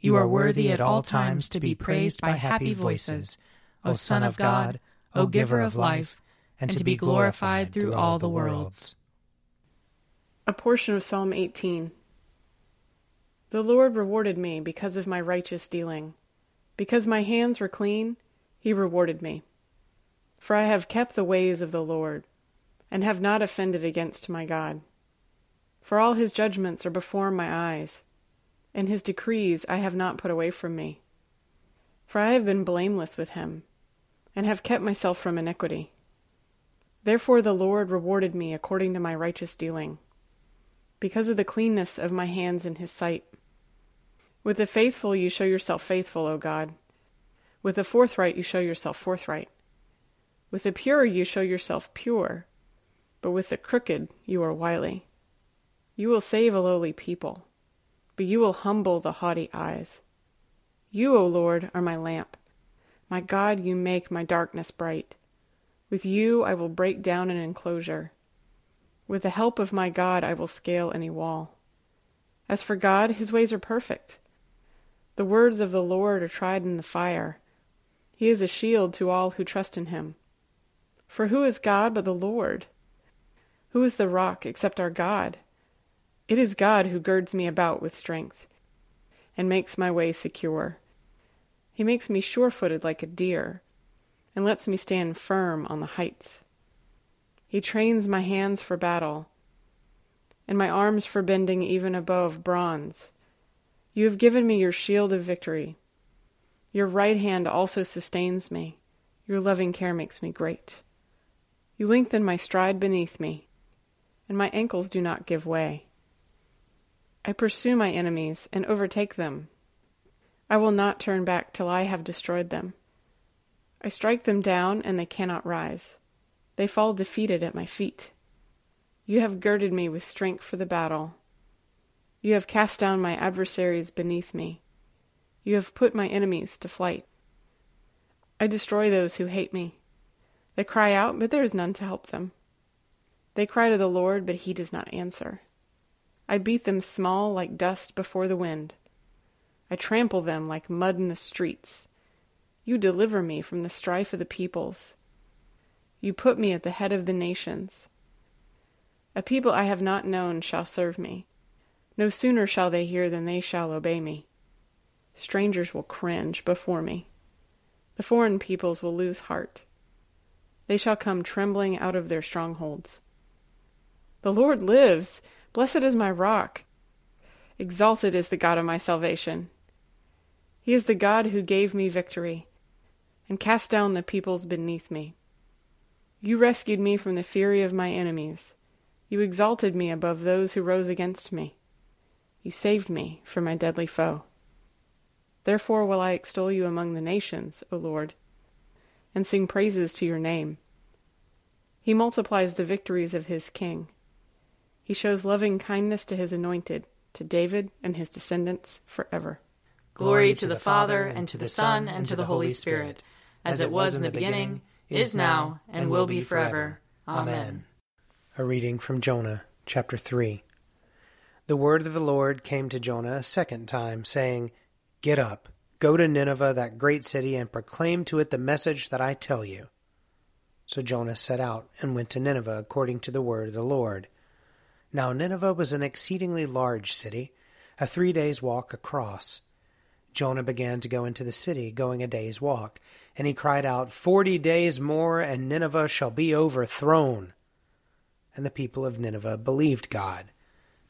You are worthy at all times to be praised by happy voices, O Son of God, O Giver of life, and to be glorified through all the worlds. A portion of Psalm 18. The Lord rewarded me because of my righteous dealing. Because my hands were clean, he rewarded me. For I have kept the ways of the Lord, and have not offended against my God. For all his judgments are before my eyes and his decrees I have not put away from me. For I have been blameless with him, and have kept myself from iniquity. Therefore the Lord rewarded me according to my righteous dealing, because of the cleanness of my hands in his sight. With the faithful you show yourself faithful, O God. With the forthright you show yourself forthright. With the pure you show yourself pure, but with the crooked you are wily. You will save a lowly people but you will humble the haughty eyes. You, O Lord, are my lamp. My God, you make my darkness bright. With you I will break down an enclosure. With the help of my God I will scale any wall. As for God, his ways are perfect. The words of the Lord are tried in the fire. He is a shield to all who trust in him. For who is God but the Lord? Who is the rock except our God? It is God who girds me about with strength and makes my way secure. He makes me sure footed like a deer and lets me stand firm on the heights. He trains my hands for battle and my arms for bending even above bronze. You have given me your shield of victory. Your right hand also sustains me. Your loving care makes me great. You lengthen my stride beneath me, and my ankles do not give way. I pursue my enemies and overtake them. I will not turn back till I have destroyed them. I strike them down, and they cannot rise. They fall defeated at my feet. You have girded me with strength for the battle. You have cast down my adversaries beneath me. You have put my enemies to flight. I destroy those who hate me. They cry out, but there is none to help them. They cry to the Lord, but he does not answer. I beat them small like dust before the wind. I trample them like mud in the streets. You deliver me from the strife of the peoples. You put me at the head of the nations. A people I have not known shall serve me. No sooner shall they hear than they shall obey me. Strangers will cringe before me. The foreign peoples will lose heart. They shall come trembling out of their strongholds. The Lord lives! Blessed is my rock. Exalted is the God of my salvation. He is the God who gave me victory and cast down the peoples beneath me. You rescued me from the fury of my enemies. You exalted me above those who rose against me. You saved me from my deadly foe. Therefore will I extol you among the nations, O Lord, and sing praises to your name. He multiplies the victories of his king. He shows loving kindness to his anointed, to David and his descendants forever. Glory to the Father, and to the Son, and to the Holy Spirit, as it was in the beginning, is now, and will be forever. Amen. A reading from Jonah, chapter 3. The word of the Lord came to Jonah a second time, saying, Get up, go to Nineveh, that great city, and proclaim to it the message that I tell you. So Jonah set out and went to Nineveh according to the word of the Lord. Now Nineveh was an exceedingly large city, a three days' walk across. Jonah began to go into the city, going a day's walk. And he cried out, Forty days more, and Nineveh shall be overthrown. And the people of Nineveh believed God.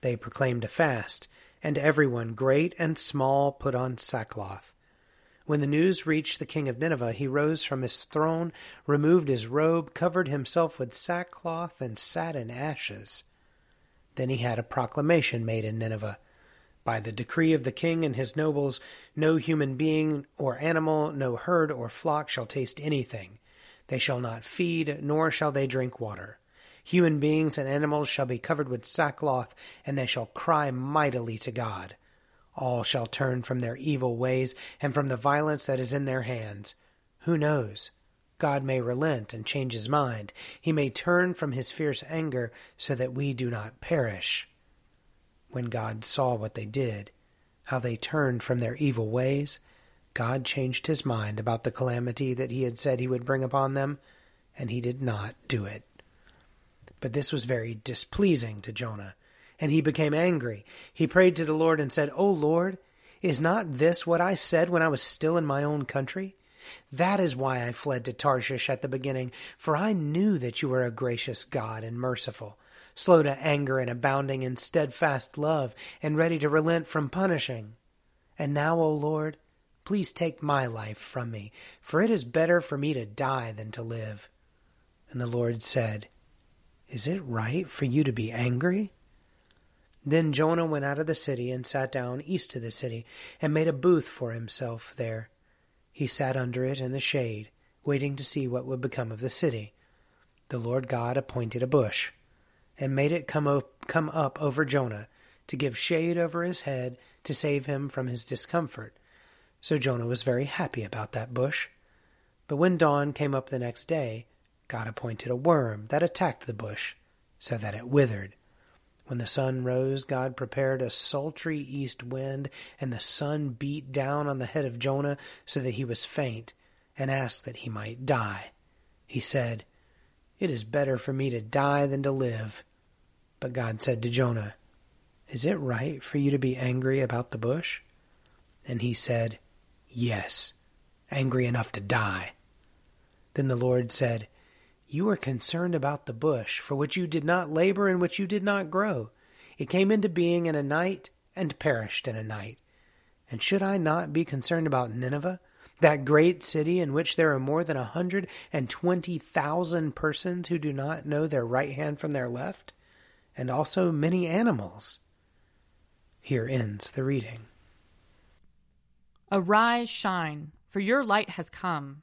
They proclaimed a fast, and everyone, great and small, put on sackcloth. When the news reached the king of Nineveh, he rose from his throne, removed his robe, covered himself with sackcloth, and sat in ashes. Then he had a proclamation made in Nineveh by the decree of the king and his nobles, no human being or animal, no herd or flock shall taste anything. They shall not feed, nor shall they drink water. Human beings and animals shall be covered with sackcloth, and they shall cry mightily to God. All shall turn from their evil ways and from the violence that is in their hands. Who knows? God may relent and change his mind. He may turn from his fierce anger so that we do not perish when God saw what they did, how they turned from their evil ways, God changed his mind about the calamity that he had said he would bring upon them, and he did not do it. But this was very displeasing to Jonah, and he became angry. He prayed to the Lord and said, O Lord, is not this what I said when I was still in my own country? That is why I fled to Tarshish at the beginning, for I knew that you were a gracious God and merciful slow to anger and abounding in steadfast love, and ready to relent from punishing. And now, O Lord, please take my life from me, for it is better for me to die than to live. And the Lord said, Is it right for you to be angry? Then Jonah went out of the city and sat down east of the city, and made a booth for himself there. He sat under it in the shade, waiting to see what would become of the city. The Lord God appointed a bush and made it come up, come up over Jonah to give shade over his head to save him from his discomfort. So Jonah was very happy about that bush. But when dawn came up the next day, God appointed a worm that attacked the bush, so that it withered. When the sun rose, God prepared a sultry east wind, and the sun beat down on the head of Jonah so that he was faint, and asked that he might die. He said, it is better for me to die than to live. But God said to Jonah, Is it right for you to be angry about the bush? And he said, Yes, angry enough to die. Then the Lord said, You are concerned about the bush, for which you did not labor and which you did not grow. It came into being in a night and perished in a night. And should I not be concerned about Nineveh? that great city in which there are more than a hundred and twenty thousand persons who do not know their right hand from their left, and also many animals. Here ends the reading. Arise, shine, for your light has come,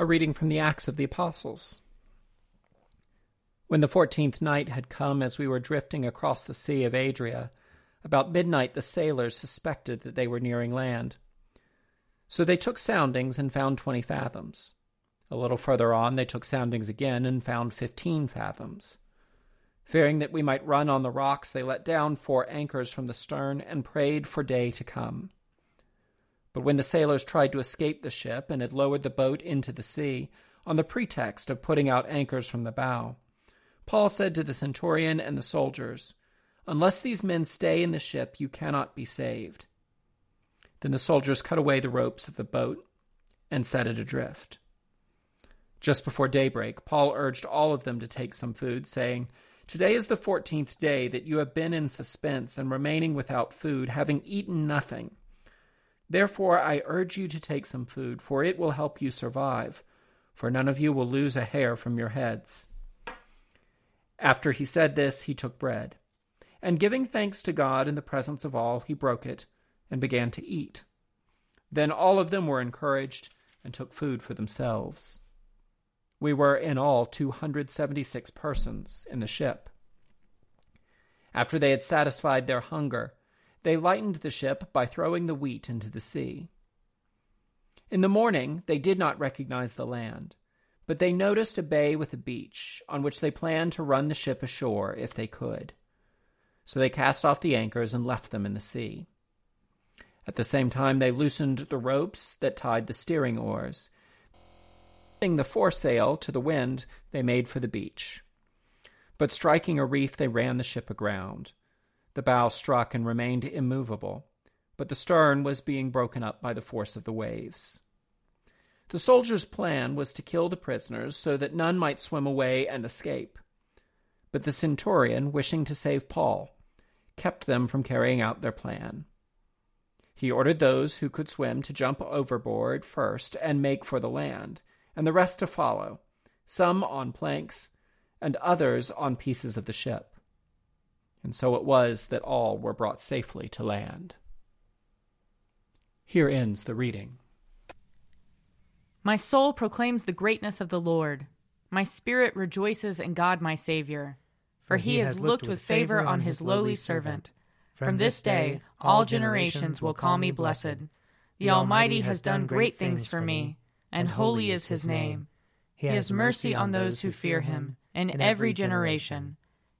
A reading from the Acts of the Apostles. When the fourteenth night had come, as we were drifting across the Sea of Adria, about midnight the sailors suspected that they were nearing land. So they took soundings and found 20 fathoms. A little further on, they took soundings again and found 15 fathoms. Fearing that we might run on the rocks, they let down four anchors from the stern and prayed for day to come. But when the sailors tried to escape the ship and had lowered the boat into the sea, on the pretext of putting out anchors from the bow. Paul said to the centurion and the soldiers, Unless these men stay in the ship, you cannot be saved. Then the soldiers cut away the ropes of the boat and set it adrift. Just before daybreak, Paul urged all of them to take some food, saying, Today is the fourteenth day that you have been in suspense and remaining without food, having eaten nothing. Therefore, I urge you to take some food, for it will help you survive, for none of you will lose a hair from your heads. After he said this, he took bread, and giving thanks to God in the presence of all, he broke it and began to eat. Then all of them were encouraged and took food for themselves. We were in all 276 persons in the ship. After they had satisfied their hunger, they lightened the ship by throwing the wheat into the sea. In the morning, they did not recognize the land, but they noticed a bay with a beach, on which they planned to run the ship ashore if they could. So they cast off the anchors and left them in the sea. At the same time, they loosened the ropes that tied the steering oars. Setting the foresail to the wind, they made for the beach. But striking a reef, they ran the ship aground. The bow struck and remained immovable, but the stern was being broken up by the force of the waves. The soldiers' plan was to kill the prisoners so that none might swim away and escape. But the centurion, wishing to save Paul, kept them from carrying out their plan. He ordered those who could swim to jump overboard first and make for the land, and the rest to follow, some on planks, and others on pieces of the ship. And so it was that all were brought safely to land. Here ends the reading. My soul proclaims the greatness of the Lord. My spirit rejoices in God my Saviour, for he has looked with favor on his lowly servant. From this day, all generations will call me blessed. The Almighty has done great things for me, and holy is his name. He has mercy on those who fear him, in every generation.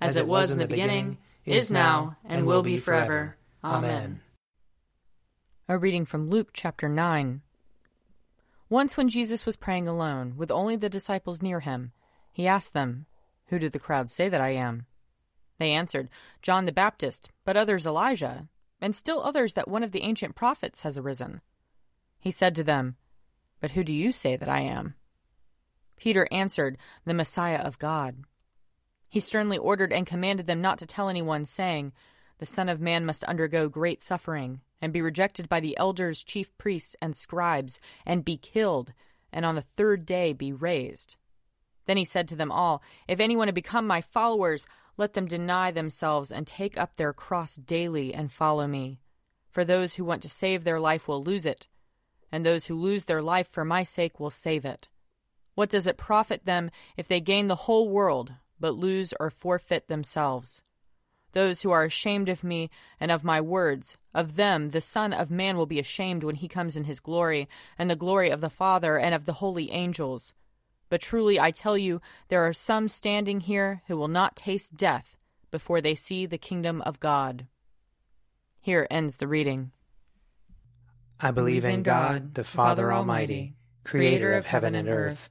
as it was in the beginning, is now, and will be forever. Amen. A reading from Luke chapter 9. Once, when Jesus was praying alone, with only the disciples near him, he asked them, Who do the crowd say that I am? They answered, John the Baptist, but others Elijah, and still others that one of the ancient prophets has arisen. He said to them, But who do you say that I am? Peter answered, The Messiah of God. He sternly ordered and commanded them not to tell anyone, saying, The Son of Man must undergo great suffering, and be rejected by the elders, chief priests, and scribes, and be killed, and on the third day be raised. Then he said to them all, If anyone had become my followers, let them deny themselves and take up their cross daily and follow me. For those who want to save their life will lose it, and those who lose their life for my sake will save it. What does it profit them if they gain the whole world, but lose or forfeit themselves? Those who are ashamed of me and of my words, of them the Son of Man will be ashamed when he comes in his glory, and the glory of the Father and of the holy angels. But truly I tell you, there are some standing here who will not taste death before they see the kingdom of God. Here ends the reading. I believe in God, the Father Almighty, creator of heaven and earth.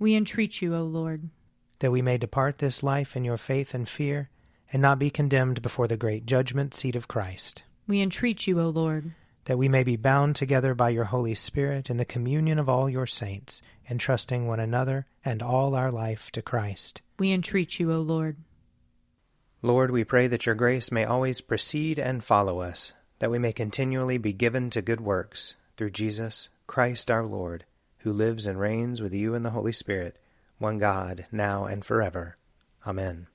We entreat you, O Lord. That we may depart this life in your faith and fear, and not be condemned before the great judgment seat of Christ. We entreat you, O Lord. That we may be bound together by your Holy Spirit in the communion of all your saints, entrusting one another and all our life to Christ. We entreat you, O Lord. Lord, we pray that your grace may always precede and follow us, that we may continually be given to good works, through Jesus Christ our Lord, who lives and reigns with you in the Holy Spirit, one God, now and forever. Amen.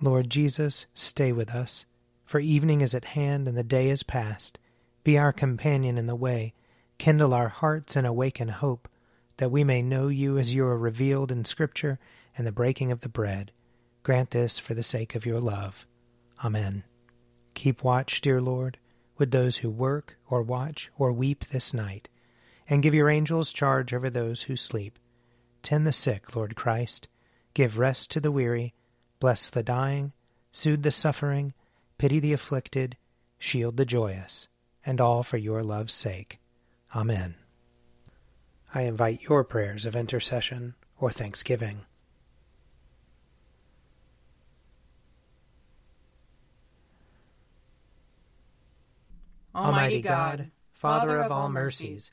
Lord Jesus, stay with us, for evening is at hand and the day is past. Be our companion in the way, kindle our hearts and awaken hope, that we may know you as you are revealed in Scripture and the breaking of the bread. Grant this for the sake of your love. Amen. Keep watch, dear Lord, with those who work or watch or weep this night, and give your angels charge over those who sleep. Tend the sick, Lord Christ. Give rest to the weary. Bless the dying. Soothe the suffering. Pity the afflicted. Shield the joyous. And all for your love's sake. Amen. I invite your prayers of intercession or thanksgiving. Almighty God, Father of all mercies,